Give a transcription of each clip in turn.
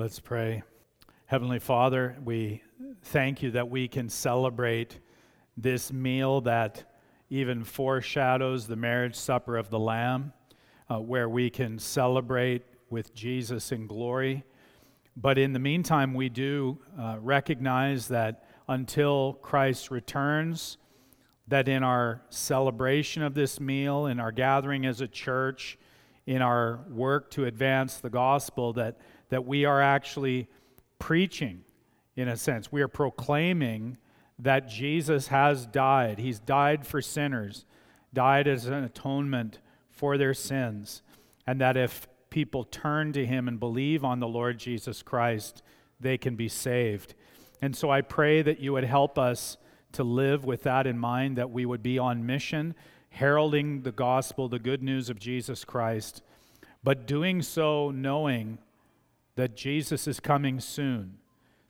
Let's pray. Heavenly Father, we thank you that we can celebrate this meal that even foreshadows the marriage supper of the Lamb, uh, where we can celebrate with Jesus in glory. But in the meantime, we do uh, recognize that until Christ returns, that in our celebration of this meal, in our gathering as a church, in our work to advance the gospel, that that we are actually preaching, in a sense. We are proclaiming that Jesus has died. He's died for sinners, died as an atonement for their sins, and that if people turn to him and believe on the Lord Jesus Christ, they can be saved. And so I pray that you would help us to live with that in mind, that we would be on mission, heralding the gospel, the good news of Jesus Christ, but doing so knowing that Jesus is coming soon.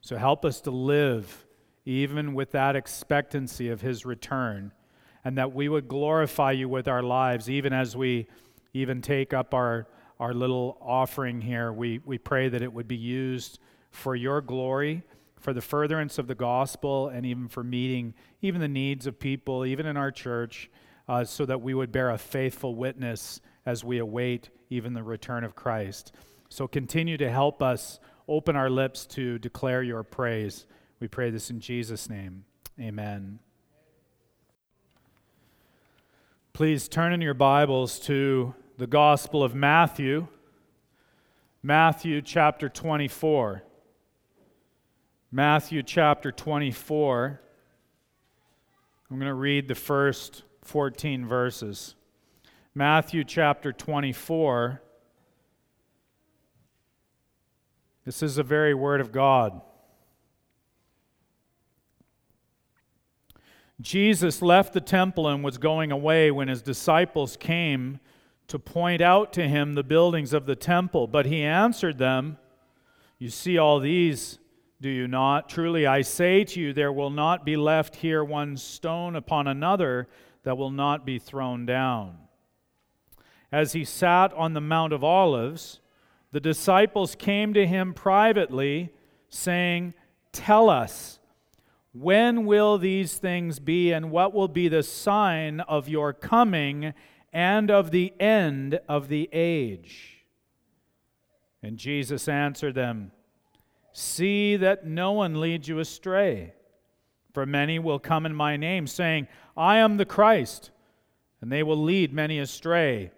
So help us to live even with that expectancy of his return, and that we would glorify you with our lives, even as we even take up our, our little offering here. We, we pray that it would be used for your glory, for the furtherance of the gospel, and even for meeting even the needs of people, even in our church, uh, so that we would bear a faithful witness as we await even the return of Christ. So continue to help us open our lips to declare your praise. We pray this in Jesus' name. Amen. Please turn in your Bibles to the Gospel of Matthew, Matthew chapter 24. Matthew chapter 24. I'm going to read the first 14 verses. Matthew chapter 24 This is the very word of God. Jesus left the temple and was going away when his disciples came to point out to him the buildings of the temple. But he answered them, You see all these, do you not? Truly I say to you, there will not be left here one stone upon another that will not be thrown down. As he sat on the Mount of Olives, the disciples came to him privately, saying, Tell us, when will these things be, and what will be the sign of your coming and of the end of the age? And Jesus answered them, See that no one leads you astray. For many will come in my name, saying, I am the Christ, and they will lead many astray.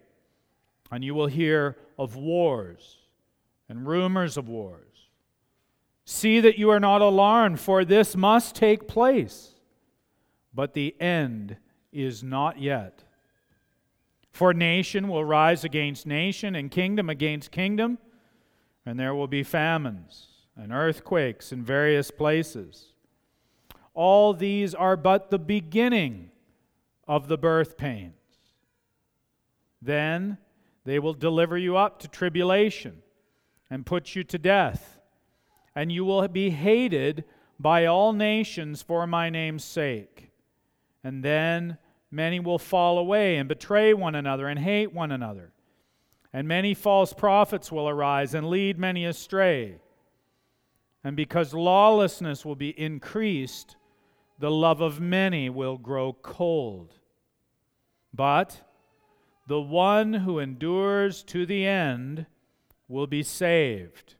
And you will hear of wars and rumors of wars. See that you are not alarmed, for this must take place, but the end is not yet. For nation will rise against nation, and kingdom against kingdom, and there will be famines and earthquakes in various places. All these are but the beginning of the birth pains. Then they will deliver you up to tribulation and put you to death, and you will be hated by all nations for my name's sake. And then many will fall away and betray one another and hate one another. And many false prophets will arise and lead many astray. And because lawlessness will be increased, the love of many will grow cold. But the one who endures to the end will be saved.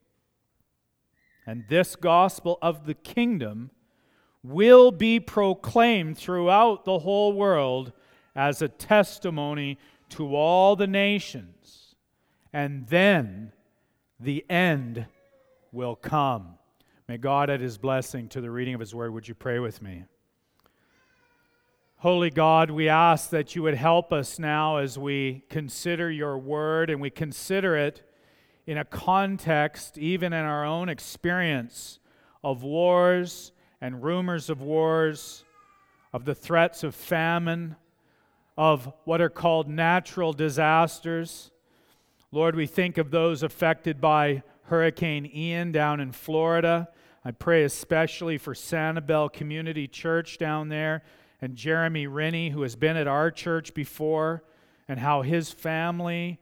And this gospel of the kingdom will be proclaimed throughout the whole world as a testimony to all the nations. And then the end will come. May God add his blessing to the reading of his word. Would you pray with me? Holy God, we ask that you would help us now as we consider your word and we consider it in a context, even in our own experience, of wars and rumors of wars, of the threats of famine, of what are called natural disasters. Lord, we think of those affected by Hurricane Ian down in Florida. I pray especially for Sanibel Community Church down there and Jeremy Rennie, who has been at our church before, and how his family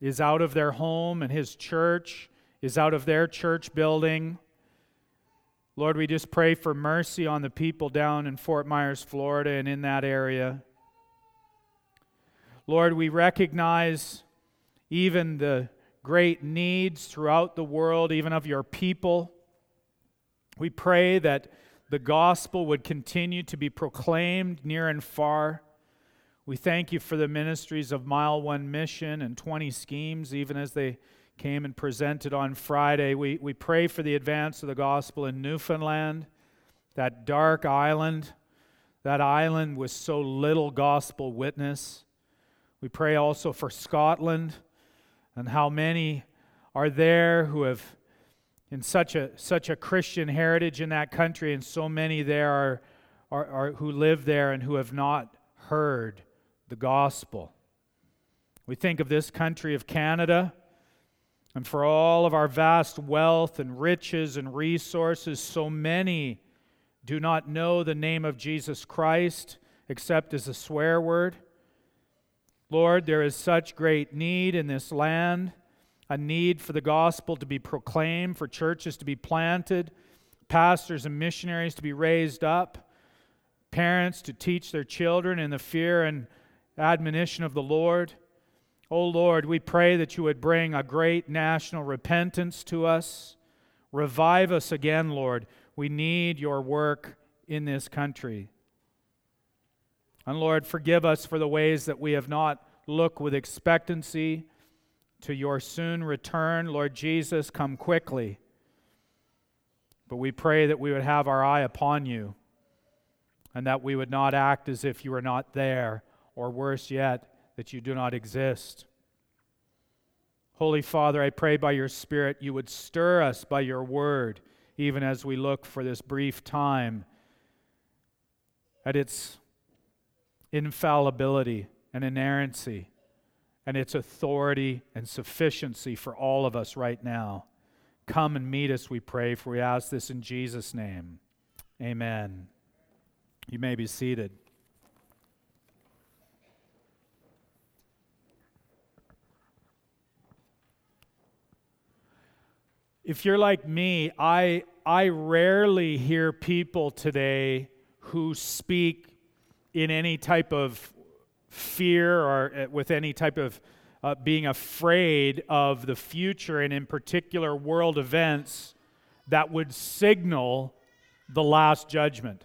is out of their home and his church is out of their church building. Lord, we just pray for mercy on the people down in Fort Myers, Florida, and in that area. Lord, we recognize even the great needs throughout the world, even of your people. We pray that the gospel would continue to be proclaimed near and far. We thank you for the ministries of Mile One Mission and 20 Schemes, even as they came and presented on Friday. We, we pray for the advance of the gospel in Newfoundland, that dark island, that island with so little gospel witness. We pray also for Scotland and how many are there who have in such a such a Christian heritage in that country, and so many there are, are, are who live there and who have not heard the gospel. We think of this country of Canada, and for all of our vast wealth and riches and resources, so many do not know the name of Jesus Christ except as a swear word. Lord, there is such great need in this land a need for the gospel to be proclaimed, for churches to be planted, pastors and missionaries to be raised up, parents to teach their children in the fear and admonition of the Lord. Oh Lord, we pray that you would bring a great national repentance to us. Revive us again, Lord. We need your work in this country. And Lord, forgive us for the ways that we have not looked with expectancy to your soon return. Lord Jesus, come quickly. But we pray that we would have our eye upon you and that we would not act as if you were not there, or worse yet, that you do not exist. Holy Father, I pray by your Spirit you would stir us by your word, even as we look for this brief time at its infallibility and inerrancy and its authority and sufficiency for all of us right now. Come and meet us, we pray, for we ask this in Jesus' name. Amen. You may be seated. If you're like me, I, I rarely hear people today who speak in any type of fear or uh, with any type of uh, being afraid of the future and, in particular, world events that would signal the last judgment.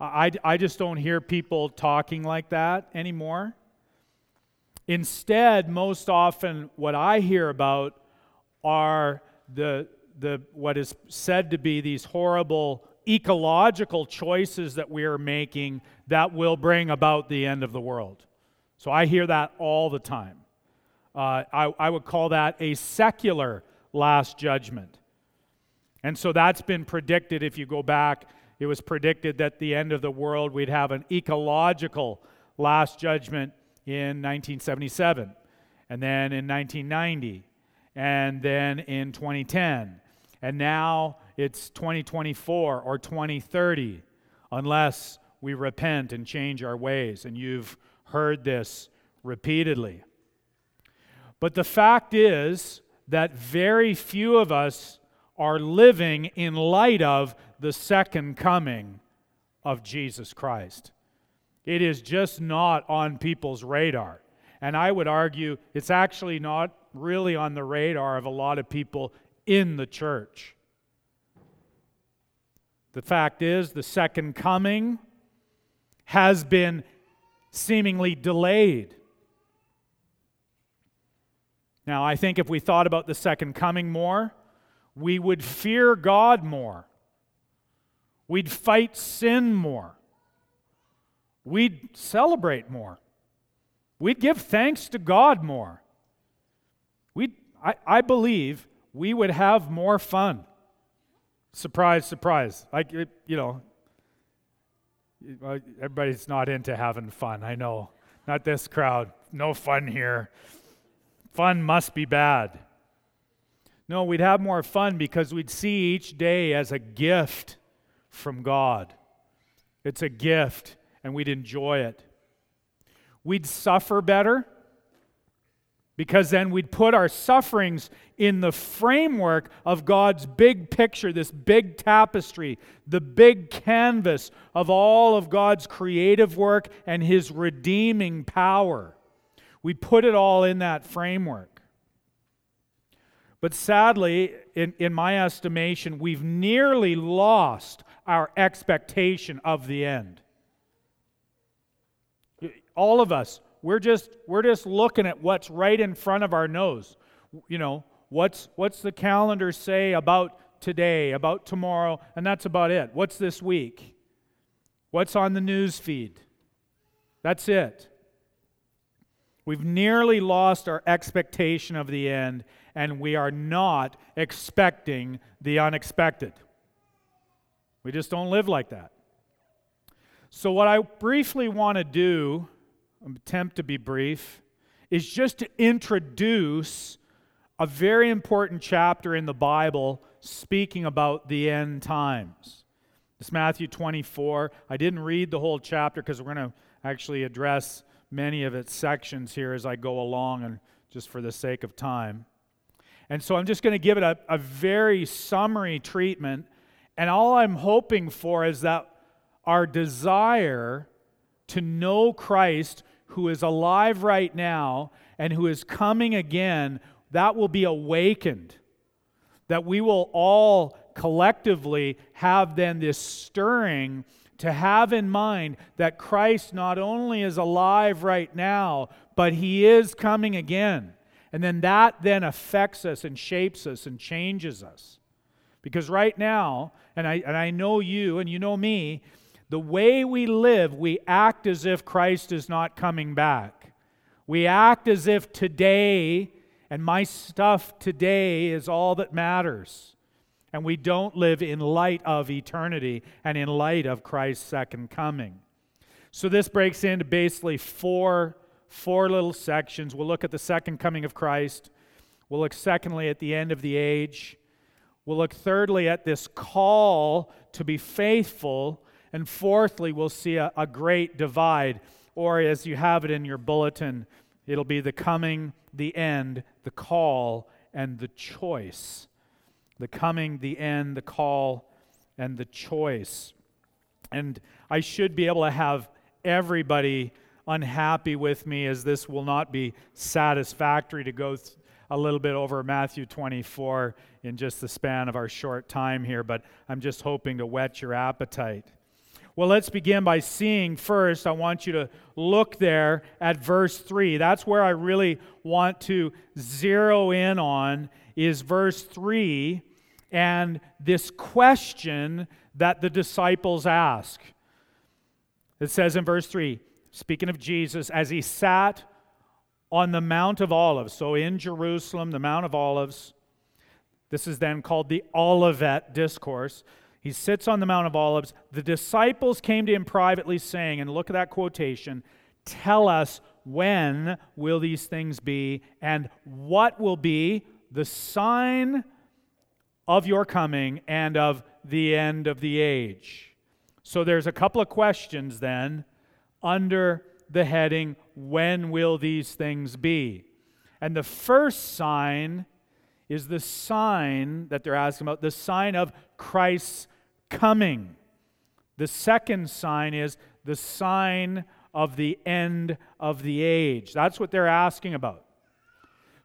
I, I just don't hear people talking like that anymore. Instead, most often, what I hear about are the, the, what is said to be these horrible ecological choices that we are making that will bring about the end of the world. So I hear that all the time. Uh, I, I would call that a secular last judgment. And so that's been predicted. If you go back, it was predicted that the end of the world, we'd have an ecological last judgment in 1977, and then in 1990, and then in 2010. And now it's 2024 or 2030, unless we repent and change our ways. And you've heard this repeatedly. But the fact is that very few of us are living in light of the second coming of Jesus Christ. It is just not on people's radar. And I would argue it's actually not really on the radar of a lot of people in the church. The fact is, the second coming has been seemingly delayed. Now, I think if we thought about the second coming more, we would fear God more. We'd fight sin more. We'd celebrate more. We'd give thanks to God more. I, I believe we would have more fun. Surprise, surprise. Like, you know, everybody's not into having fun. I know. Not this crowd. No fun here. Fun must be bad. No, we'd have more fun because we'd see each day as a gift from God. It's a gift, and we'd enjoy it. We'd suffer better. Because then we'd put our sufferings in the framework of God's big picture, this big tapestry, the big canvas of all of God's creative work and His redeeming power. We put it all in that framework. But sadly, in, in my estimation, we've nearly lost our expectation of the end. All of us we're just we're just looking at what's right in front of our nose. You know, what's what's the calendar say about today, about tomorrow, and that's about it. What's this week? What's on the news feed? That's it. We've nearly lost our expectation of the end, and we are not expecting the unexpected. We just don't live like that. So, what I briefly want to do attempt to be brief, is just to introduce a very important chapter in the Bible speaking about the end times. It's Matthew 24. I didn't read the whole chapter because we're going to actually address many of its sections here as I go along, and just for the sake of time. And so I'm just going to give it a, a very summary treatment. And all I'm hoping for is that our desire to know Christ who is alive right now and who is coming again, that will be awakened. That we will all collectively have then this stirring to have in mind that Christ not only is alive right now, but he is coming again. And then that then affects us and shapes us and changes us. Because right now, and I, and I know you and you know me, the way we live, we act as if Christ is not coming back. We act as if today and my stuff today is all that matters. And we don't live in light of eternity and in light of Christ's second coming. So this breaks into basically four, four little sections. We'll look at the second coming of Christ. We'll look, secondly, at the end of the age. We'll look, thirdly, at this call to be faithful and fourthly, we'll see a, a great divide, or as you have it in your bulletin, it'll be the coming, the end, the call, and the choice. The coming, the end, the call, and the choice. And I should be able to have everybody unhappy with me, as this will not be satisfactory to go th- a little bit over Matthew 24 in just the span of our short time here, but I'm just hoping to whet your appetite. Well, let's begin by seeing first. I want you to look there at verse 3. That's where I really want to zero in on is verse 3 and this question that the disciples ask. It says in verse 3, speaking of Jesus, as he sat on the Mount of Olives, so in Jerusalem, the Mount of Olives, this is then called the Olivet Discourse. He sits on the Mount of Olives. The disciples came to him privately, saying, and look at that quotation Tell us when will these things be, and what will be the sign of your coming and of the end of the age. So there's a couple of questions then under the heading, When will these things be? And the first sign is the sign that they're asking about, the sign of Christ's coming. The second sign is the sign of the end of the age. That's what they're asking about.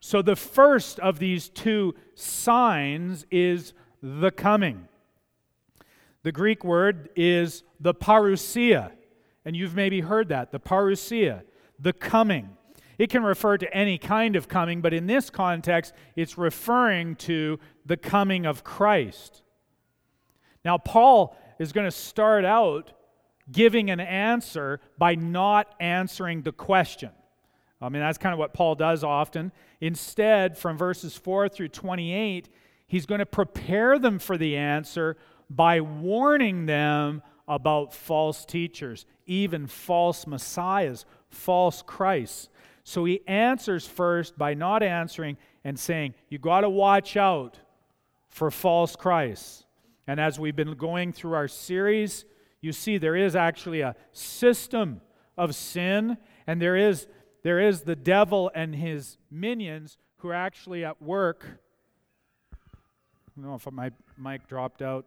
So the first of these two signs is the coming. The Greek word is the parousia, and you've maybe heard that, the parousia, the coming. It can refer to any kind of coming, but in this context, it's referring to the coming of Christ. Now, Paul is going to start out giving an answer by not answering the question. I mean, that's kind of what Paul does often. Instead, from verses 4 through 28, he's going to prepare them for the answer by warning them about false teachers, even false messiahs, false Christs. So he answers first by not answering and saying, You got to watch out for false Christs. And as we've been going through our series, you see there is actually a system of sin, and there is there is the devil and his minions who are actually at work. I don't know if my mic dropped out.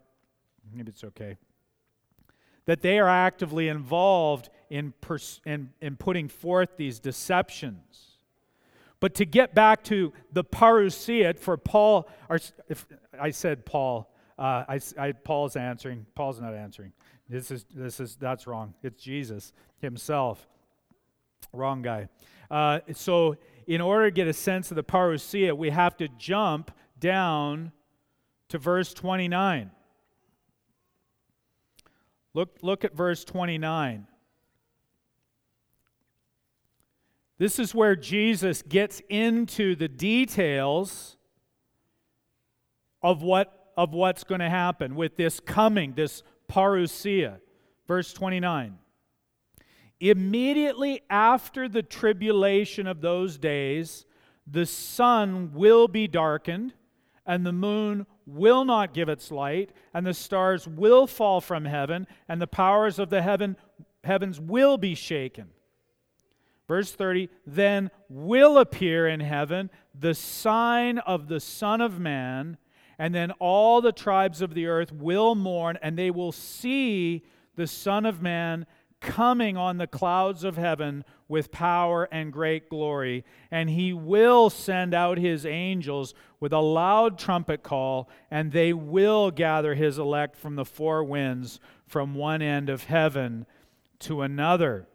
Maybe it's okay. That they are actively involved in, pers- in, in putting forth these deceptions. But to get back to the parousia, for Paul, or if I said Paul, uh, I, I, Paul's answering. Paul's not answering. This is, this is, that's wrong. It's Jesus himself. Wrong guy. Uh, so, in order to get a sense of the parousia, we have to jump down to verse 29. Look, look at verse 29. This is where Jesus gets into the details of, what, of what's going to happen with this coming, this parousia. Verse 29. Immediately after the tribulation of those days, the sun will be darkened, and the moon will not give its light, and the stars will fall from heaven, and the powers of the heaven, heavens will be shaken. Verse 30 Then will appear in heaven the sign of the Son of Man, and then all the tribes of the earth will mourn, and they will see the Son of Man coming on the clouds of heaven with power and great glory. And he will send out his angels with a loud trumpet call, and they will gather his elect from the four winds, from one end of heaven to another.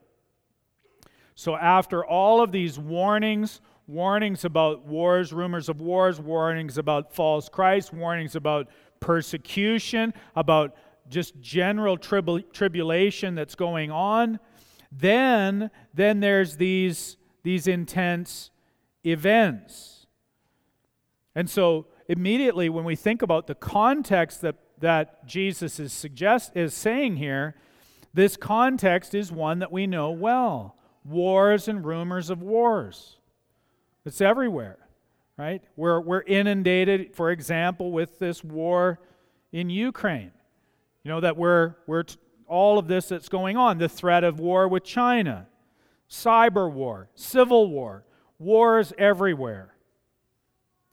So, after all of these warnings, warnings about wars, rumors of wars, warnings about false Christ, warnings about persecution, about just general tribul- tribulation that's going on. Then, then there's these, these intense events. And so immediately when we think about the context that, that Jesus is suggest is saying here, this context is one that we know well. Wars and rumors of wars. It's everywhere, right? We're, we're inundated, for example, with this war in Ukraine. You know, that we're, we're t- all of this that's going on the threat of war with China, cyber war, civil war, wars everywhere.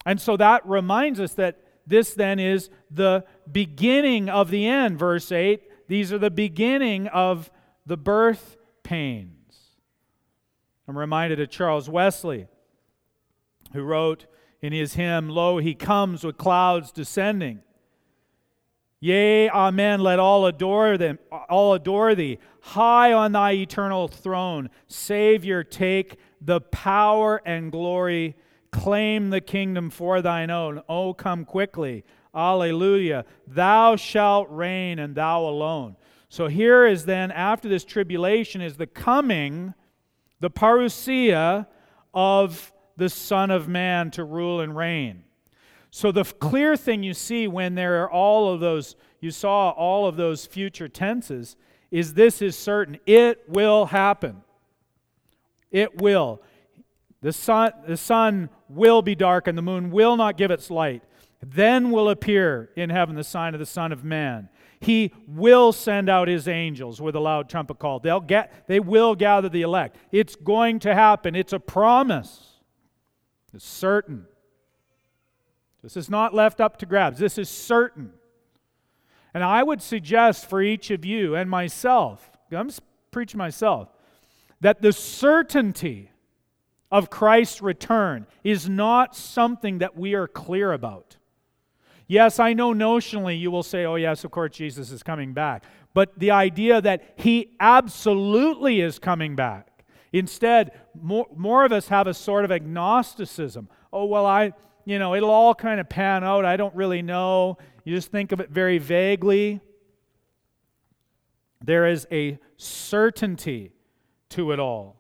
And so that reminds us that this then is the beginning of the end. Verse 8 these are the beginning of the birth pains. I'm reminded of Charles Wesley, who wrote in his hymn, Lo, he comes with clouds descending. Yea, amen. Let all adore them, all adore thee. High on thy eternal throne, Savior, take the power and glory. Claim the kingdom for thine own. Oh, come quickly. Alleluia. Thou shalt reign and thou alone. So here is then, after this tribulation, is the coming, the parousia of the Son of Man to rule and reign. So the clear thing you see when there are all of those, you saw all of those future tenses, is this is certain. It will happen. It will. The sun, the sun will be dark and the moon will not give its light. Then will appear in heaven the sign of the Son of Man. He will send out his angels with a loud trumpet call. They'll get, they will gather the elect. It's going to happen. It's a promise. It's certain. This is not left up to grabs. This is certain. And I would suggest for each of you and myself, I'm preaching myself, that the certainty of Christ's return is not something that we are clear about. Yes, I know notionally you will say, oh, yes, of course, Jesus is coming back. But the idea that he absolutely is coming back. Instead, more, more of us have a sort of agnosticism. Oh, well, I, you know, it'll all kind of pan out. I don't really know. You just think of it very vaguely. There is a certainty to it all.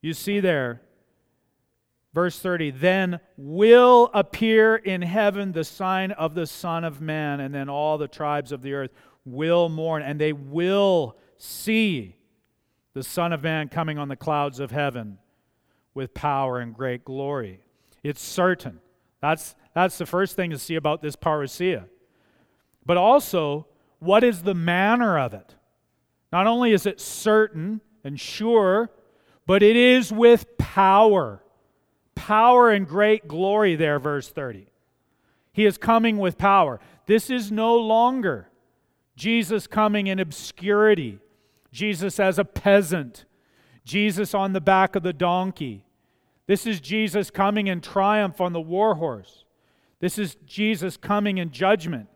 You see there, verse 30, then will appear in heaven the sign of the Son of Man, and then all the tribes of the earth will mourn, and they will see the Son of Man coming on the clouds of heaven with power and great glory. It's certain. That's, that's the first thing to see about this parousia. But also, what is the manner of it? Not only is it certain and sure, but it is with power. Power and great glory, there, verse 30. He is coming with power. This is no longer Jesus coming in obscurity, Jesus as a peasant, Jesus on the back of the donkey. This is Jesus coming in triumph on the war horse. This is Jesus coming in judgment.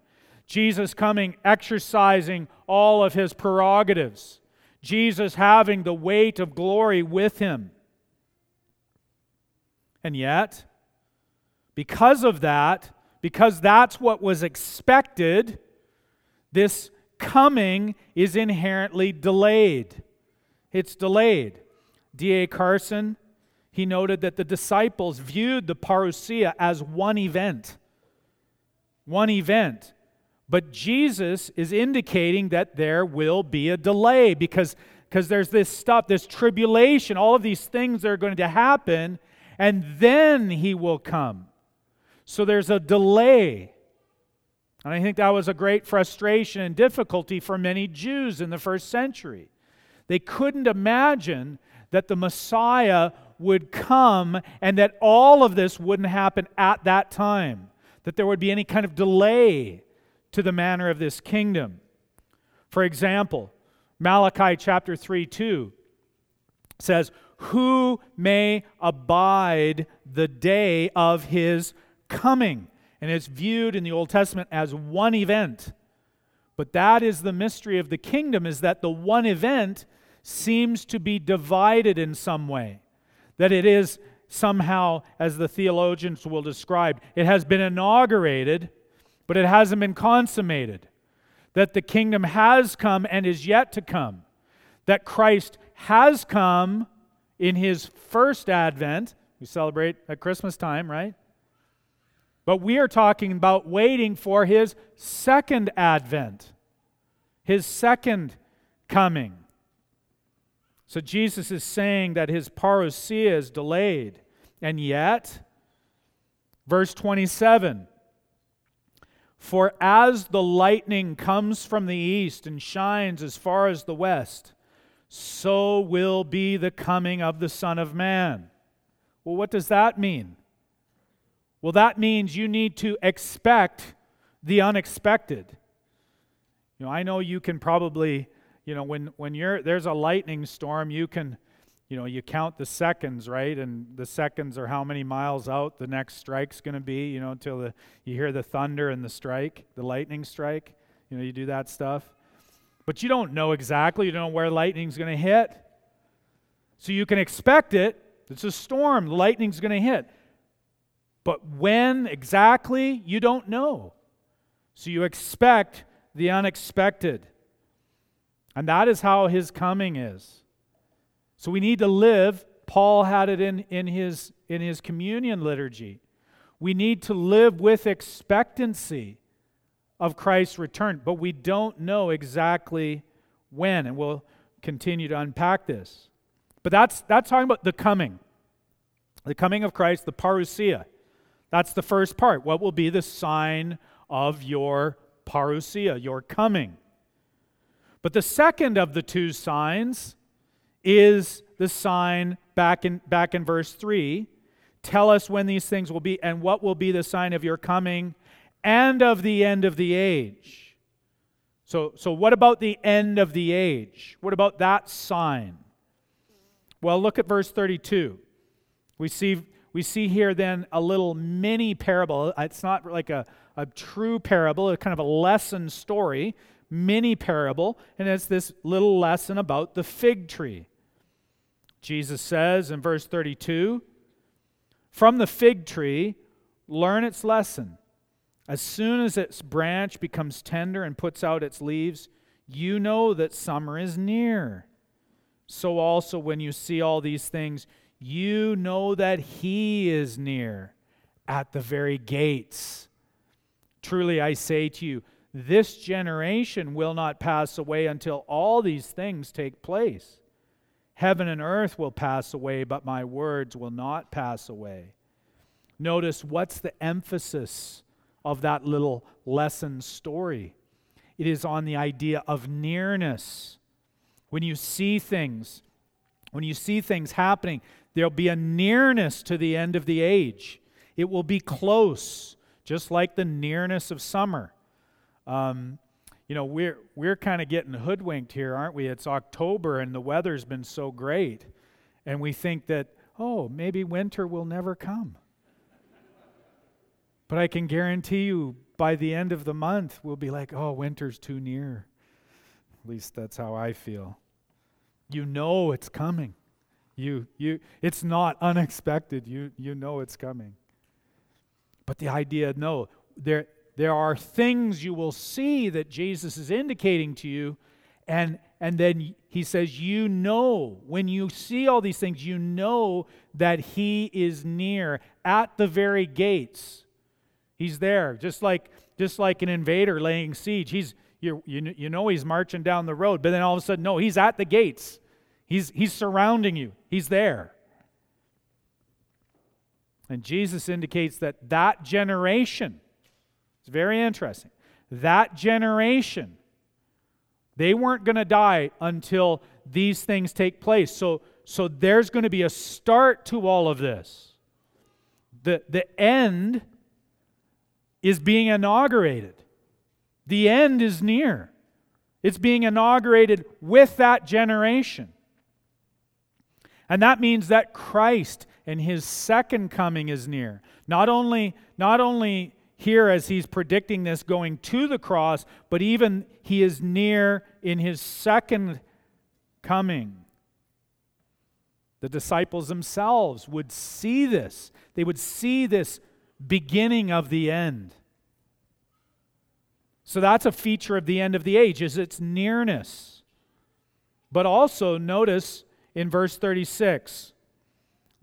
Jesus coming exercising all of his prerogatives. Jesus having the weight of glory with him. And yet, because of that, because that's what was expected, this coming is inherently delayed. It's delayed. D.A. Carson, he noted that the disciples viewed the parousia as one event. One event. But Jesus is indicating that there will be a delay because, because there's this stuff, this tribulation, all of these things that are going to happen, and then he will come. So there's a delay. And I think that was a great frustration and difficulty for many Jews in the first century. They couldn't imagine that the Messiah would come and that all of this wouldn't happen at that time, that there would be any kind of delay to the manner of this kingdom. For example, Malachi chapter 3 2 says, Who may abide the day of his coming? And it's viewed in the Old Testament as one event. But that is the mystery of the kingdom, is that the one event seems to be divided in some way. That it is somehow, as the theologians will describe, it has been inaugurated but it hasn't been consummated. That the kingdom has come and is yet to come. That Christ has come in his first advent. We celebrate at Christmas time, right? But we are talking about waiting for his second advent, his second coming. So Jesus is saying that his parousia is delayed. And yet, verse 27 for as the lightning comes from the east and shines as far as the west, so will be the coming of the Son of Man. Well, what does that mean? Well, that means you need to expect the unexpected. You know, I know you can probably, you know, when, when you're, there's a lightning storm, you can you know, you count the seconds, right? And the seconds are how many miles out the next strike's going to be, you know, until the, you hear the thunder and the strike, the lightning strike. You know, you do that stuff. But you don't know exactly, you don't know where lightning's going to hit. So you can expect it. It's a storm, lightning's going to hit. But when exactly, you don't know. So you expect the unexpected. And that is how his coming is. So we need to live. Paul had it in, in, his, in his communion liturgy. We need to live with expectancy of Christ's return, but we don't know exactly when, and we'll continue to unpack this. But that's, that's talking about the coming. The coming of Christ, the parousia. That's the first part. What will be the sign of your parousia, your coming? But the second of the two signs is the sign back in, back in verse 3. Tell us when these things will be, and what will be the sign of your coming and of the end of the age. So, so what about the end of the age? What about that sign? Well, look at verse 32. We see, we see here then a little mini parable. It's not like a, a true parable, it's kind of a lesson story, mini parable, and it's this little lesson about the fig tree. Jesus says in verse 32 From the fig tree, learn its lesson. As soon as its branch becomes tender and puts out its leaves, you know that summer is near. So also, when you see all these things, you know that He is near at the very gates. Truly, I say to you, this generation will not pass away until all these things take place. Heaven and earth will pass away, but my words will not pass away. Notice what's the emphasis of that little lesson story? It is on the idea of nearness. When you see things, when you see things happening, there'll be a nearness to the end of the age. It will be close, just like the nearness of summer. Um, you know, we're, we're kind of getting hoodwinked here, aren't we? It's October and the weather's been so great. And we think that, oh, maybe winter will never come. but I can guarantee you, by the end of the month, we'll be like, oh, winter's too near. At least that's how I feel. You know it's coming. You, you, it's not unexpected. You, you know it's coming. But the idea, no, there, there are things you will see that Jesus is indicating to you, and, and then he says, You know, when you see all these things, you know that he is near at the very gates. He's there, just like, just like an invader laying siege. He's, you, you, you know he's marching down the road, but then all of a sudden, no, he's at the gates. He's, he's surrounding you, he's there. And Jesus indicates that that generation, it's very interesting, that generation, they weren't going to die until these things take place. So, so there's going to be a start to all of this. The, the end is being inaugurated. The end is near. It's being inaugurated with that generation. And that means that Christ and his second coming is near. Not only, not only here as he's predicting this going to the cross, but even he is near in his second coming. The disciples themselves would see this. They would see this beginning of the end. So that's a feature of the end of the age is its nearness. But also notice in verse 36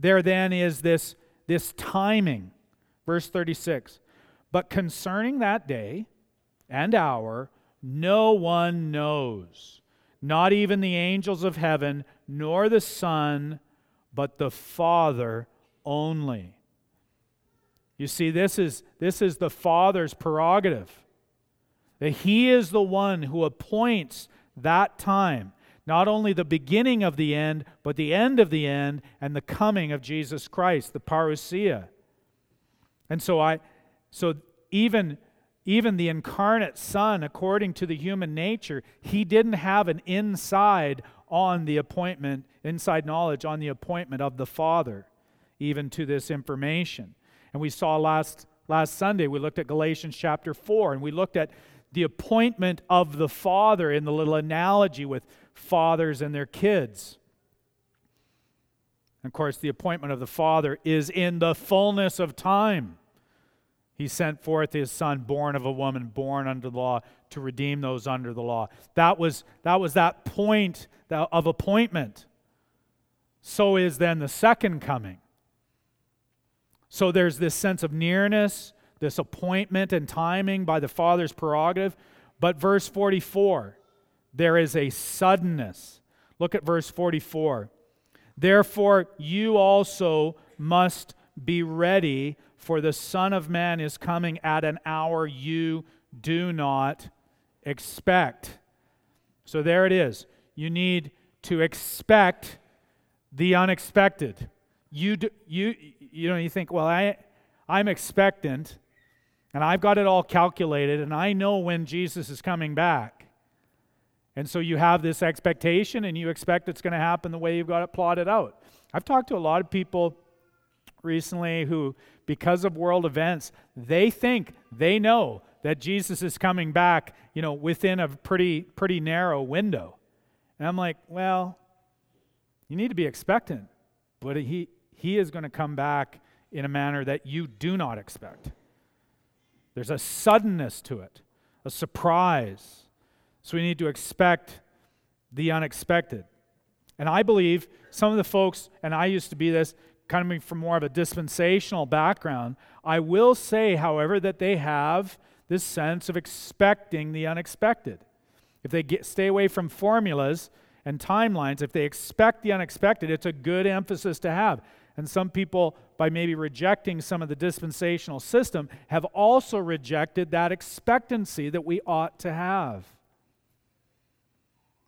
there then is this, this timing. Verse 36 But concerning that day and hour, no one knows, not even the angels of heaven, nor the Son, but the Father only. You see, this is, this is the Father's prerogative. That He is the one who appoints that time not only the beginning of the end, but the end of the end and the coming of Jesus Christ, the parousia. And so I so even even the incarnate son according to the human nature, he didn't have an inside on the appointment, inside knowledge on the appointment of the Father, even to this information. And we saw last last Sunday we looked at Galatians chapter 4 and we looked at the appointment of the Father in the little analogy with fathers and their kids. Of course, the appointment of the Father is in the fullness of time. He sent forth his Son, born of a woman, born under the law, to redeem those under the law. That was that, was that point of appointment. So is then the second coming. So there's this sense of nearness, this appointment and timing by the Father's prerogative. But verse 44 there is a suddenness. Look at verse 44. Therefore, you also must be ready, for the Son of Man is coming at an hour you do not expect. So there it is. You need to expect the unexpected. You, do, you, you know, you think, well, I, I'm expectant, and I've got it all calculated, and I know when Jesus is coming back. And so you have this expectation and you expect it's going to happen the way you've got it plotted out. I've talked to a lot of people recently who, because of world events, they think they know that Jesus is coming back, you know, within a pretty pretty narrow window. And I'm like, well, you need to be expectant, but he he is going to come back in a manner that you do not expect. There's a suddenness to it, a surprise. So we need to expect the unexpected. And I believe some of the folks, and I used to be this, coming from more of a dispensational background, I will say, however, that they have this sense of expecting the unexpected. If they get, stay away from formulas and timelines, if they expect the unexpected, it's a good emphasis to have. And some people, by maybe rejecting some of the dispensational system, have also rejected that expectancy that we ought to have.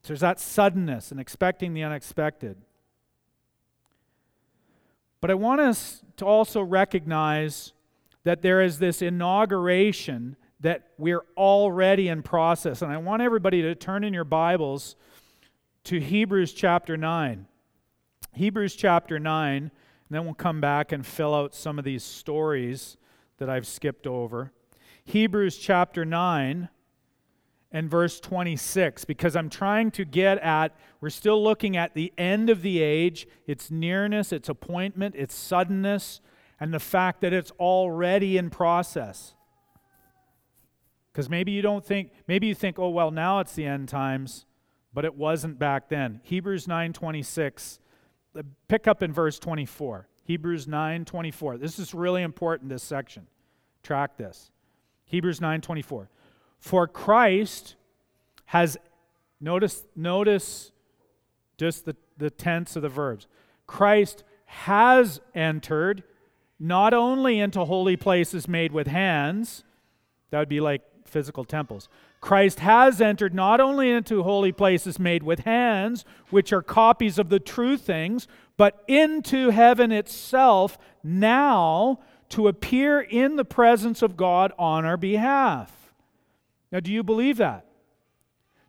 So there's that suddenness and expecting the unexpected. But I want us to also recognize that there is this inauguration that we're already in process. And I want everybody to turn in your Bibles to Hebrews chapter 9. Hebrews chapter 9, and then we'll come back and fill out some of these stories that I've skipped over. Hebrews chapter 9 and verse 26 because I'm trying to get at, we're still looking at the end of the age, its nearness, its appointment, its suddenness, and the fact that it's already in process. Because maybe you don't think, maybe you think, oh, well, now it's the end times, but it wasn't back then. Hebrews 9.26, uh, pick up in verse 24. Hebrews 9.24. This is really important, this section. Track this. Hebrews 9.24. For Christ has, notice, notice just the, the tense of the verbs. Christ has entered not only into holy places made with hands, that would be like physical temples. Christ has entered not only into holy places made with hands, which are copies of the true things, but into heaven itself now to appear in the presence of God on our behalf. Now, do you believe that?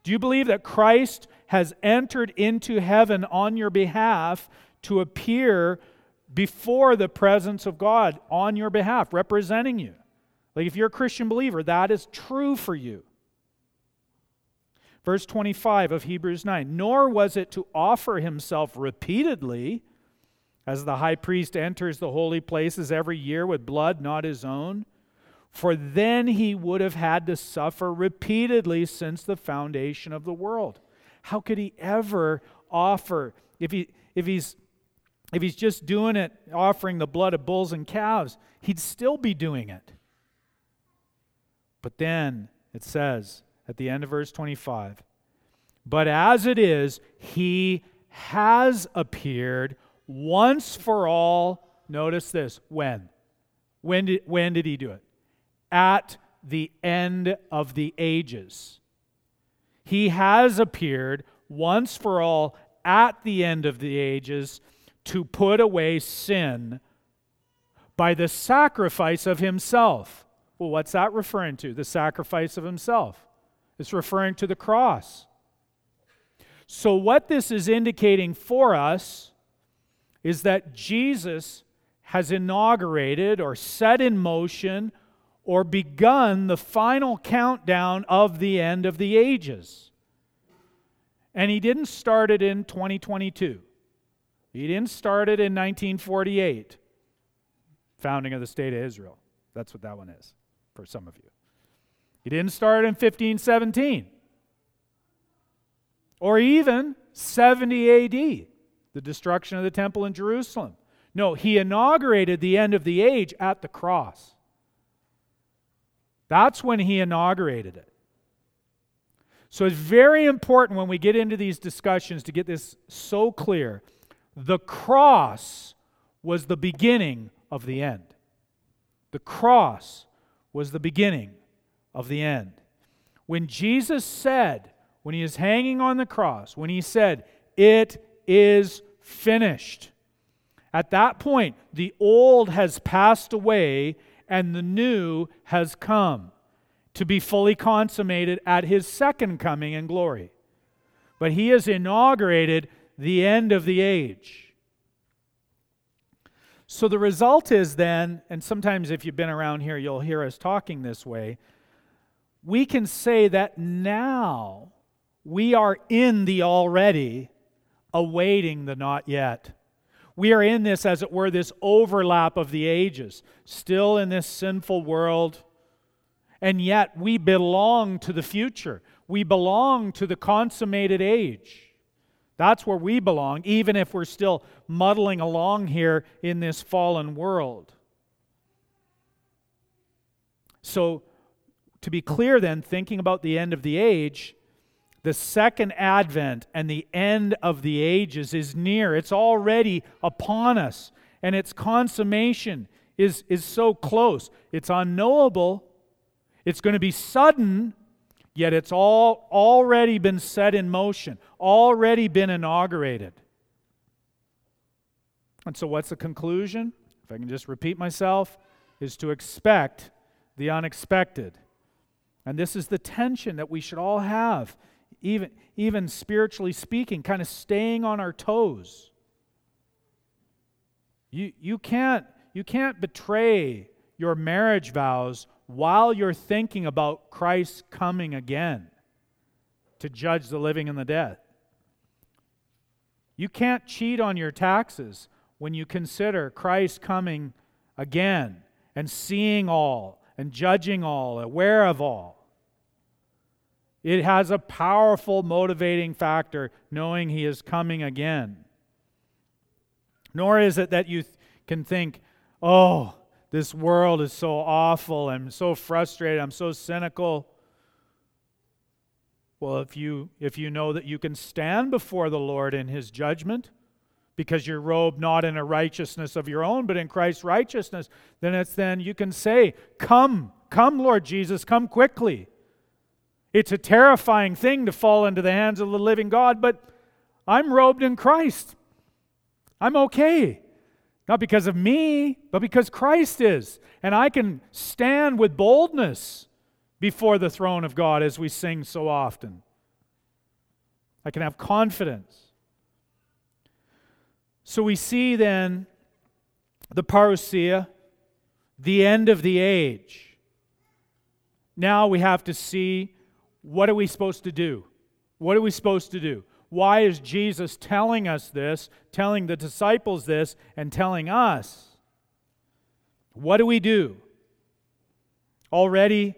Do you believe that Christ has entered into heaven on your behalf to appear before the presence of God on your behalf, representing you? Like, if you're a Christian believer, that is true for you. Verse 25 of Hebrews 9 Nor was it to offer himself repeatedly, as the high priest enters the holy places every year with blood not his own for then he would have had to suffer repeatedly since the foundation of the world. How could he ever offer if he if he's if he's just doing it offering the blood of bulls and calves, he'd still be doing it. But then it says at the end of verse 25, but as it is, he has appeared once for all. Notice this when? When did, when did he do it? At the end of the ages. He has appeared once for all at the end of the ages to put away sin by the sacrifice of himself. Well, what's that referring to? The sacrifice of himself. It's referring to the cross. So, what this is indicating for us is that Jesus has inaugurated or set in motion or begun the final countdown of the end of the ages. And he didn't start it in 2022. He didn't start it in 1948, founding of the state of Israel. That's what that one is for some of you. He didn't start in 1517 or even 70 AD, the destruction of the temple in Jerusalem. No, he inaugurated the end of the age at the cross. That's when he inaugurated it. So it's very important when we get into these discussions to get this so clear. The cross was the beginning of the end. The cross was the beginning of the end. When Jesus said, when he is hanging on the cross, when he said, It is finished, at that point, the old has passed away and the new has come to be fully consummated at his second coming in glory. But he has inaugurated the end of the age. So the result is then, and sometimes if you've been around here, you'll hear us talking this way. We can say that now we are in the already, awaiting the not yet. We are in this, as it were, this overlap of the ages, still in this sinful world, and yet we belong to the future. We belong to the consummated age. That's where we belong, even if we're still muddling along here in this fallen world. So, to be clear, then, thinking about the end of the age, the second advent and the end of the ages is near. It's already upon us, and its consummation is, is so close. It's unknowable, it's going to be sudden, yet it's all already been set in motion, already been inaugurated. And so, what's the conclusion? If I can just repeat myself, is to expect the unexpected. And this is the tension that we should all have, even, even spiritually speaking, kind of staying on our toes. You, you, can't, you can't betray your marriage vows while you're thinking about Christ coming again to judge the living and the dead. You can't cheat on your taxes when you consider Christ coming again and seeing all and judging all, aware of all. It has a powerful motivating factor knowing He is coming again. Nor is it that you th- can think, oh, this world is so awful. I'm so frustrated. I'm so cynical. Well, if you, if you know that you can stand before the Lord in his judgment, because you're robed not in a righteousness of your own, but in Christ's righteousness, then it's then you can say, Come, come, Lord Jesus, come quickly. It's a terrifying thing to fall into the hands of the living God, but I'm robed in Christ. I'm okay. Not because of me, but because Christ is. And I can stand with boldness before the throne of God as we sing so often. I can have confidence. So we see then the parousia, the end of the age. Now we have to see what are we supposed to do? What are we supposed to do? Why is Jesus telling us this, telling the disciples this, and telling us? What do we do? Already,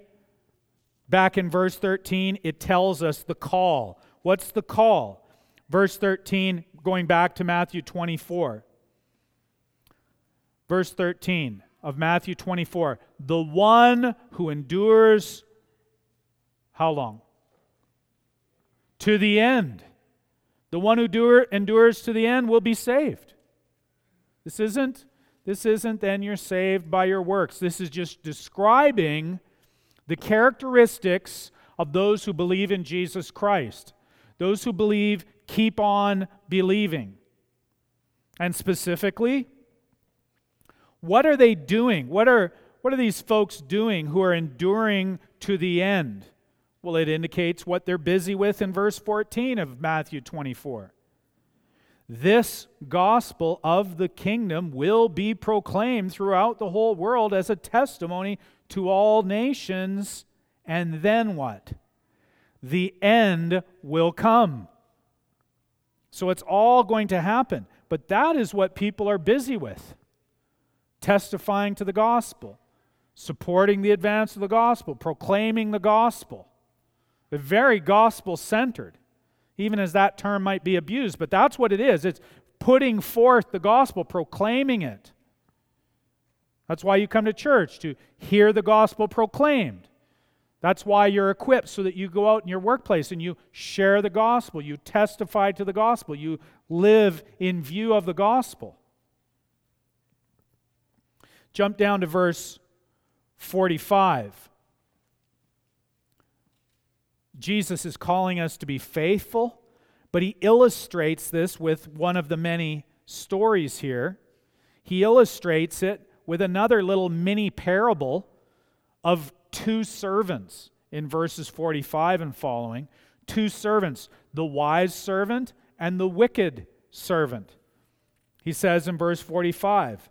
back in verse 13, it tells us the call. What's the call? Verse 13, going back to Matthew 24. Verse 13 of Matthew 24 The one who endures, how long? To the end. The one who endures to the end will be saved. This isn't this isn't then you're saved by your works. This is just describing the characteristics of those who believe in Jesus Christ. Those who believe keep on believing. And specifically, what are they doing? What are, what are these folks doing who are enduring to the end? Well, it indicates what they're busy with in verse 14 of Matthew 24. This gospel of the kingdom will be proclaimed throughout the whole world as a testimony to all nations. And then what? The end will come. So it's all going to happen. But that is what people are busy with testifying to the gospel, supporting the advance of the gospel, proclaiming the gospel but very gospel centered, even as that term might be abused. But that's what it is it's putting forth the gospel, proclaiming it. That's why you come to church, to hear the gospel proclaimed. That's why you're equipped so that you go out in your workplace and you share the gospel, you testify to the gospel, you live in view of the gospel. Jump down to verse 45. Jesus is calling us to be faithful, but he illustrates this with one of the many stories here. He illustrates it with another little mini parable of two servants in verses 45 and following. Two servants, the wise servant and the wicked servant. He says in verse 45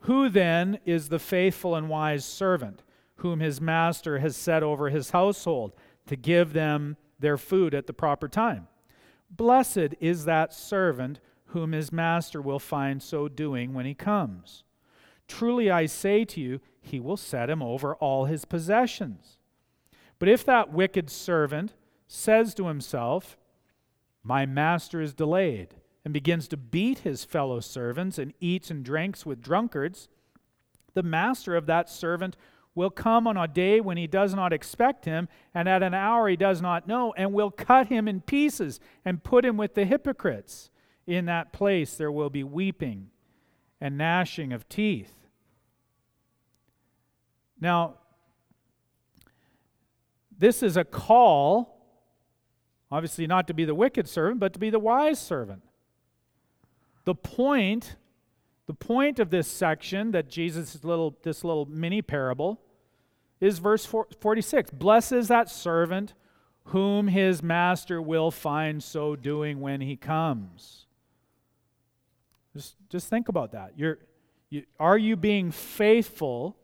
Who then is the faithful and wise servant, whom his master has set over his household? To give them their food at the proper time. Blessed is that servant whom his master will find so doing when he comes. Truly I say to you, he will set him over all his possessions. But if that wicked servant says to himself, My master is delayed, and begins to beat his fellow servants and eats and drinks with drunkards, the master of that servant will come on a day when he does not expect him, and at an hour he does not know, and will cut him in pieces and put him with the hypocrites. In that place there will be weeping and gnashing of teeth. Now, this is a call, obviously not to be the wicked servant, but to be the wise servant. The point, the point of this section that Jesus' little, this little mini parable is verse 46. Blessed is that servant whom his master will find so doing when he comes. Just, just think about that. You're, you, are you being faithful?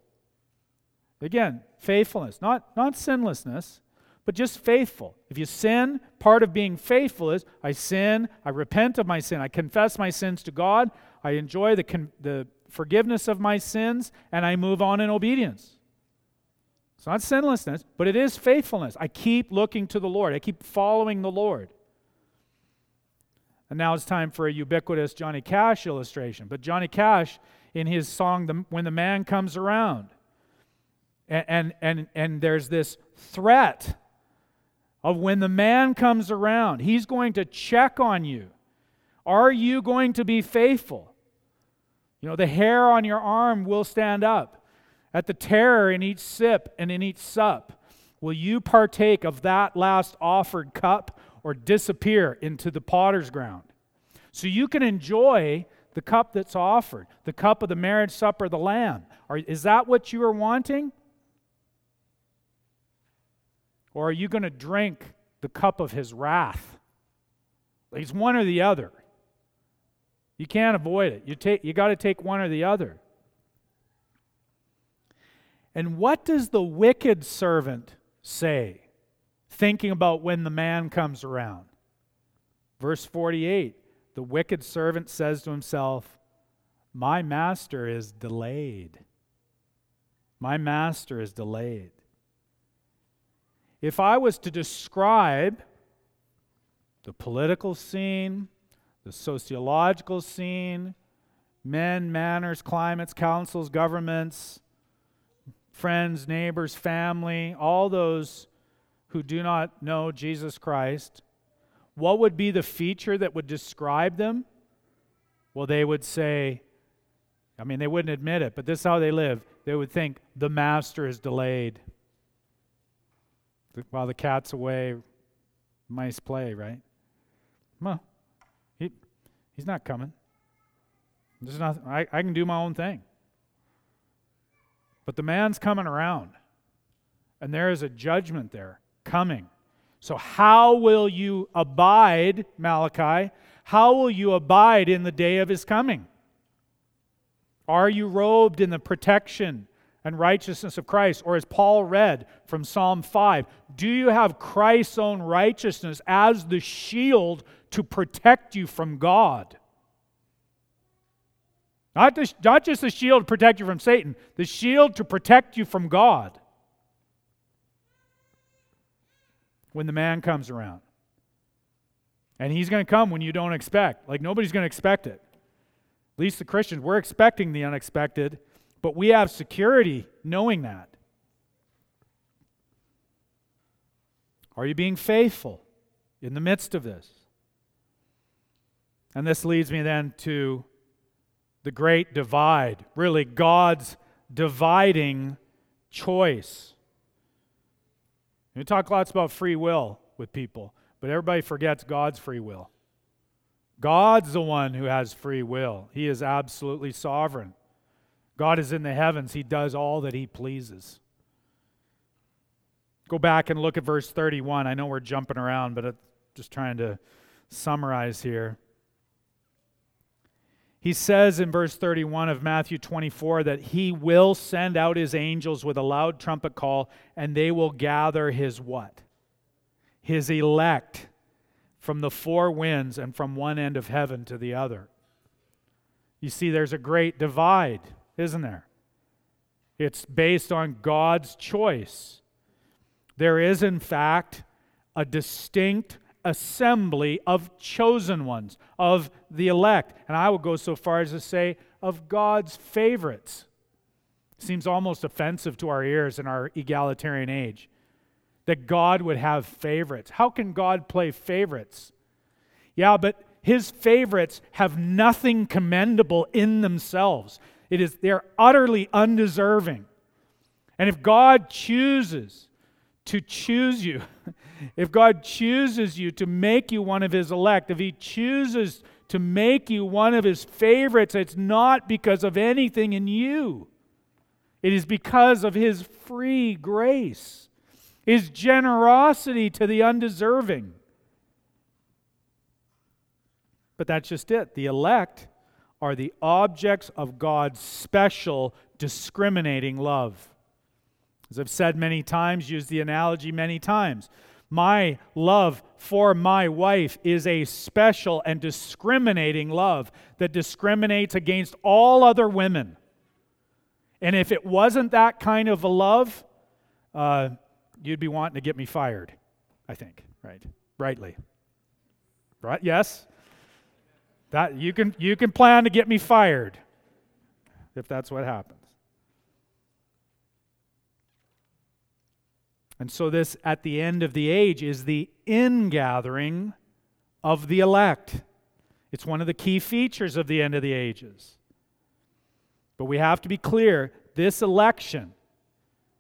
Again, faithfulness, not, not sinlessness, but just faithful. If you sin, part of being faithful is I sin, I repent of my sin, I confess my sins to God, I enjoy the, the forgiveness of my sins, and I move on in obedience. It's not sinlessness, but it is faithfulness. I keep looking to the Lord, I keep following the Lord. And now it's time for a ubiquitous Johnny Cash illustration. But Johnny Cash, in his song, When the Man Comes Around, and, and, and, and there's this threat of when the man comes around, he's going to check on you. Are you going to be faithful? You know, the hair on your arm will stand up. At the terror in each sip and in each sup, will you partake of that last offered cup or disappear into the potter's ground? So you can enjoy the cup that's offered, the cup of the marriage supper of the Lamb. Are, is that what you are wanting? Or are you going to drink the cup of his wrath? It's one or the other. You can't avoid it. You, take, you got to take one or the other. And what does the wicked servant say, thinking about when the man comes around? Verse 48 the wicked servant says to himself, My master is delayed. My master is delayed. If I was to describe the political scene, the sociological scene, men, manners, climates, councils, governments, friends, neighbors, family, all those who do not know Jesus Christ, what would be the feature that would describe them? Well, they would say, I mean, they wouldn't admit it, but this is how they live. They would think, the master is delayed. While the cat's away, mice play, right? Well, he, he's not coming. There's nothing, I, I can do my own thing. But the man's coming around, and there is a judgment there coming. So, how will you abide, Malachi? How will you abide in the day of his coming? Are you robed in the protection and righteousness of Christ? Or as Paul read from Psalm 5, do you have Christ's own righteousness as the shield to protect you from God? Not, the, not just the shield to protect you from Satan, the shield to protect you from God when the man comes around. And he's going to come when you don't expect. Like nobody's going to expect it. At least the Christians, we're expecting the unexpected, but we have security knowing that. Are you being faithful in the midst of this? And this leads me then to the great divide, really God's dividing choice. We talk lots about free will with people, but everybody forgets God's free will. God's the one who has free will. He is absolutely sovereign. God is in the heavens, He does all that He pleases. Go back and look at verse 31. I know we're jumping around, but I'm just trying to summarize here. He says in verse 31 of Matthew 24 that he will send out his angels with a loud trumpet call, and they will gather his what? His elect from the four winds and from one end of heaven to the other. You see, there's a great divide, isn't there? It's based on God's choice. There is, in fact, a distinct assembly of chosen ones, of the elect. And I will go so far as to say, of God's favorites. Seems almost offensive to our ears in our egalitarian age that God would have favorites. How can God play favorites? Yeah, but his favorites have nothing commendable in themselves. It is they're utterly undeserving. And if God chooses to choose you, if God chooses you to make you one of his elect, if he chooses to make you one of his favorites, it's not because of anything in you. It is because of his free grace, his generosity to the undeserving. But that's just it. The elect are the objects of God's special, discriminating love. As I've said many times, used the analogy many times. My love for my wife is a special and discriminating love that discriminates against all other women. And if it wasn't that kind of a love, uh, you'd be wanting to get me fired, I think, right? Rightly. Right? Yes? That you can you can plan to get me fired if that's what happens. And so, this at the end of the age is the ingathering of the elect. It's one of the key features of the end of the ages. But we have to be clear this election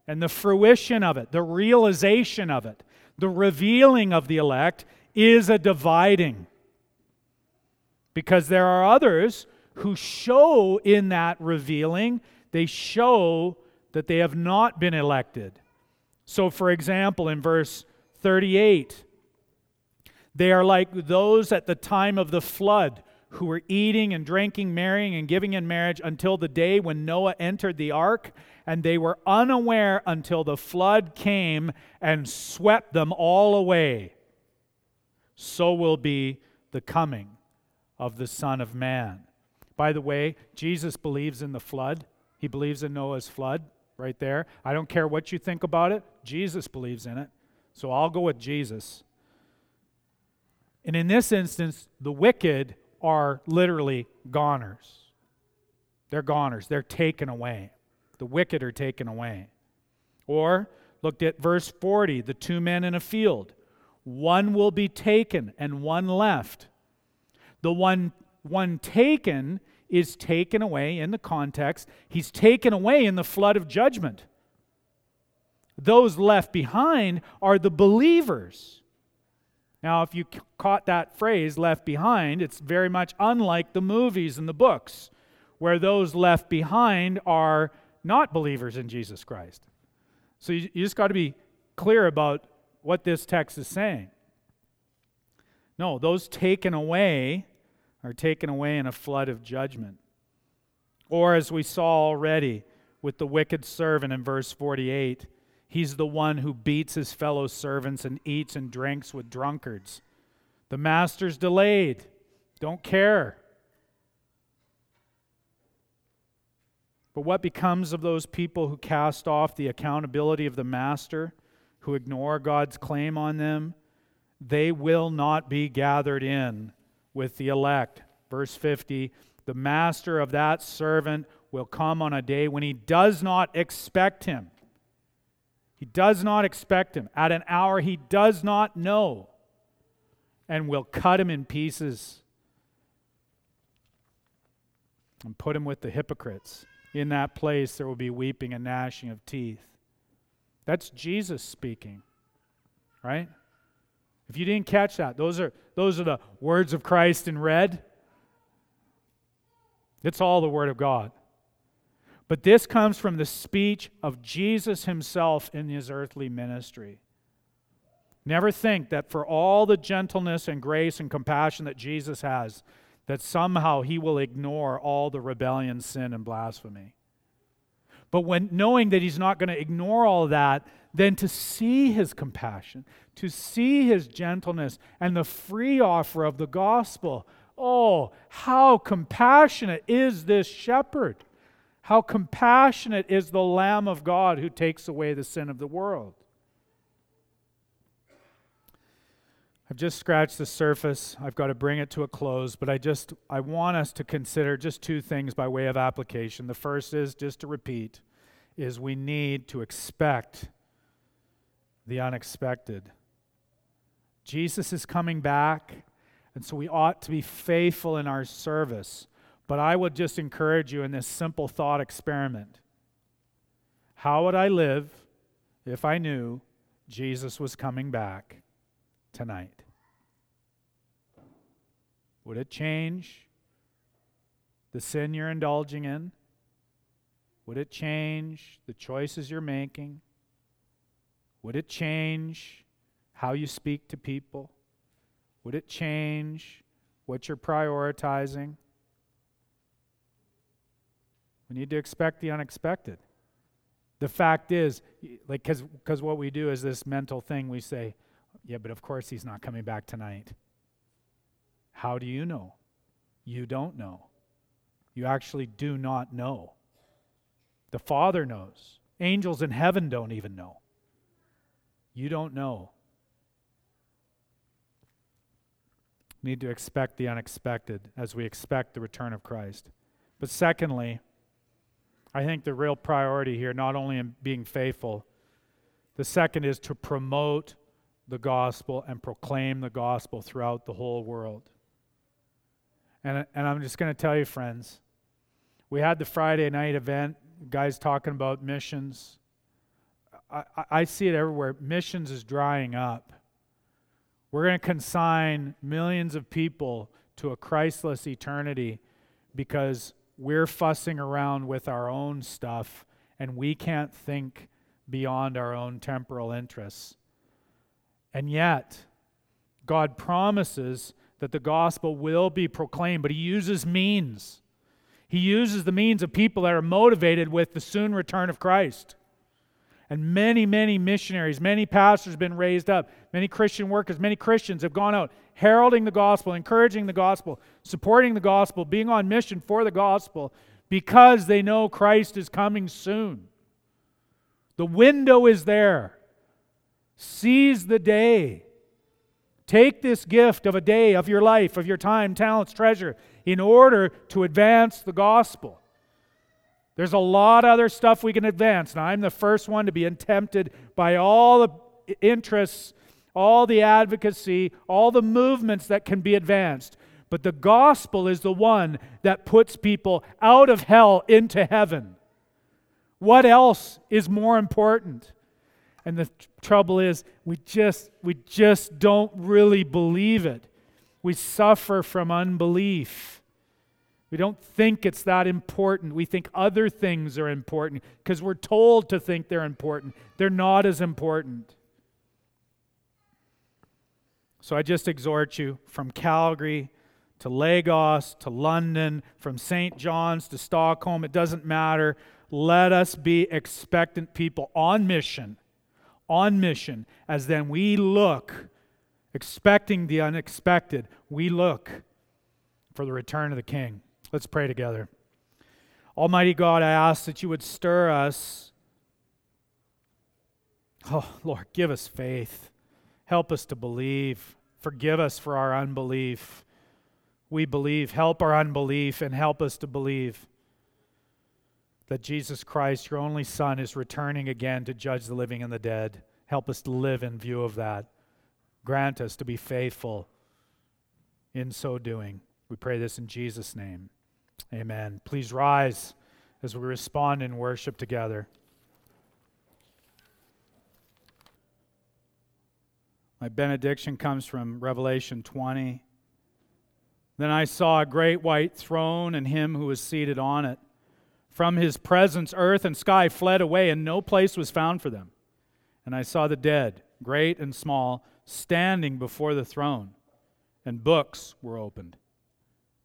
and the fruition of it, the realization of it, the revealing of the elect is a dividing. Because there are others who show in that revealing, they show that they have not been elected. So, for example, in verse 38, they are like those at the time of the flood who were eating and drinking, marrying and giving in marriage until the day when Noah entered the ark, and they were unaware until the flood came and swept them all away. So will be the coming of the Son of Man. By the way, Jesus believes in the flood, he believes in Noah's flood right there. I don't care what you think about it, Jesus believes in it. So I'll go with Jesus. And in this instance, the wicked are literally goners. They're goners, they're taken away. The wicked are taken away. Or, looked at verse 40 the two men in a field. One will be taken and one left. The one, one taken is taken away in the context, he's taken away in the flood of judgment. Those left behind are the believers. Now, if you caught that phrase, left behind, it's very much unlike the movies and the books, where those left behind are not believers in Jesus Christ. So you, you just got to be clear about what this text is saying. No, those taken away are taken away in a flood of judgment. Or, as we saw already with the wicked servant in verse 48, he's the one who beats his fellow servants and eats and drinks with drunkards. The master's delayed, don't care. But what becomes of those people who cast off the accountability of the master, who ignore God's claim on them? They will not be gathered in with the elect. Verse 50 The master of that servant will come on a day when he does not expect him. He does not expect him at an hour he does not know and will cut him in pieces and put him with the hypocrites. In that place there will be weeping and gnashing of teeth. That's Jesus speaking, right? If you didn't catch that, those are, those are the words of Christ in red. It's all the Word of God. But this comes from the speech of Jesus himself in his earthly ministry. Never think that for all the gentleness and grace and compassion that Jesus has, that somehow he will ignore all the rebellion, sin, and blasphemy. But when knowing that he's not going to ignore all that, then to see his compassion, to see his gentleness, and the free offer of the gospel. Oh, how compassionate is this shepherd! How compassionate is the Lamb of God who takes away the sin of the world. I've just scratched the surface. I've got to bring it to a close, but I just I want us to consider just two things by way of application. The first is just to repeat is we need to expect the unexpected. Jesus is coming back, and so we ought to be faithful in our service. But I would just encourage you in this simple thought experiment. How would I live if I knew Jesus was coming back tonight? Would it change the sin you're indulging in? Would it change the choices you're making? Would it change how you speak to people? Would it change what you're prioritizing? We need to expect the unexpected. The fact is, like, because what we do is this mental thing, we say, yeah, but of course he's not coming back tonight. How do you know? You don't know. You actually do not know. The Father knows. Angels in heaven don't even know. You don't know. need to expect the unexpected as we expect the return of Christ. But secondly, I think the real priority here, not only in being faithful, the second is to promote the gospel and proclaim the gospel throughout the whole world. And, and I'm just going to tell you, friends, we had the Friday night event, guys talking about missions. I, I see it everywhere. Missions is drying up. We're going to consign millions of people to a Christless eternity because we're fussing around with our own stuff and we can't think beyond our own temporal interests. And yet, God promises that the gospel will be proclaimed, but He uses means. He uses the means of people that are motivated with the soon return of Christ. And many, many missionaries, many pastors have been raised up, many Christian workers, many Christians have gone out heralding the gospel, encouraging the gospel, supporting the gospel, being on mission for the gospel because they know Christ is coming soon. The window is there. Seize the day. Take this gift of a day of your life, of your time, talents, treasure, in order to advance the gospel. There's a lot of other stuff we can advance. Now, I'm the first one to be tempted by all the interests, all the advocacy, all the movements that can be advanced. But the gospel is the one that puts people out of hell into heaven. What else is more important? And the trouble is, we just, we just don't really believe it. We suffer from unbelief. We don't think it's that important. We think other things are important because we're told to think they're important. They're not as important. So I just exhort you from Calgary to Lagos to London, from St. John's to Stockholm, it doesn't matter. Let us be expectant people on mission, on mission, as then we look, expecting the unexpected, we look for the return of the King. Let's pray together. Almighty God, I ask that you would stir us. Oh, Lord, give us faith. Help us to believe. Forgive us for our unbelief. We believe. Help our unbelief and help us to believe that Jesus Christ, your only Son, is returning again to judge the living and the dead. Help us to live in view of that. Grant us to be faithful in so doing. We pray this in Jesus' name. Amen. Please rise as we respond in worship together. My benediction comes from Revelation 20. Then I saw a great white throne and him who was seated on it. From his presence, earth and sky fled away, and no place was found for them. And I saw the dead, great and small, standing before the throne, and books were opened.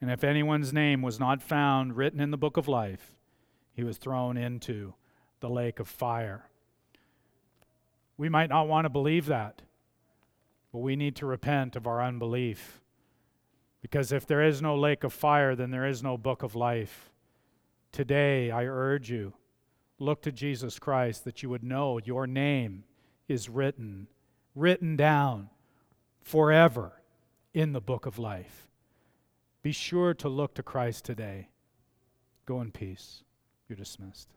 And if anyone's name was not found written in the book of life, he was thrown into the lake of fire. We might not want to believe that, but we need to repent of our unbelief. Because if there is no lake of fire, then there is no book of life. Today, I urge you, look to Jesus Christ that you would know your name is written, written down forever in the book of life. Be sure to look to Christ today. Go in peace. You're dismissed.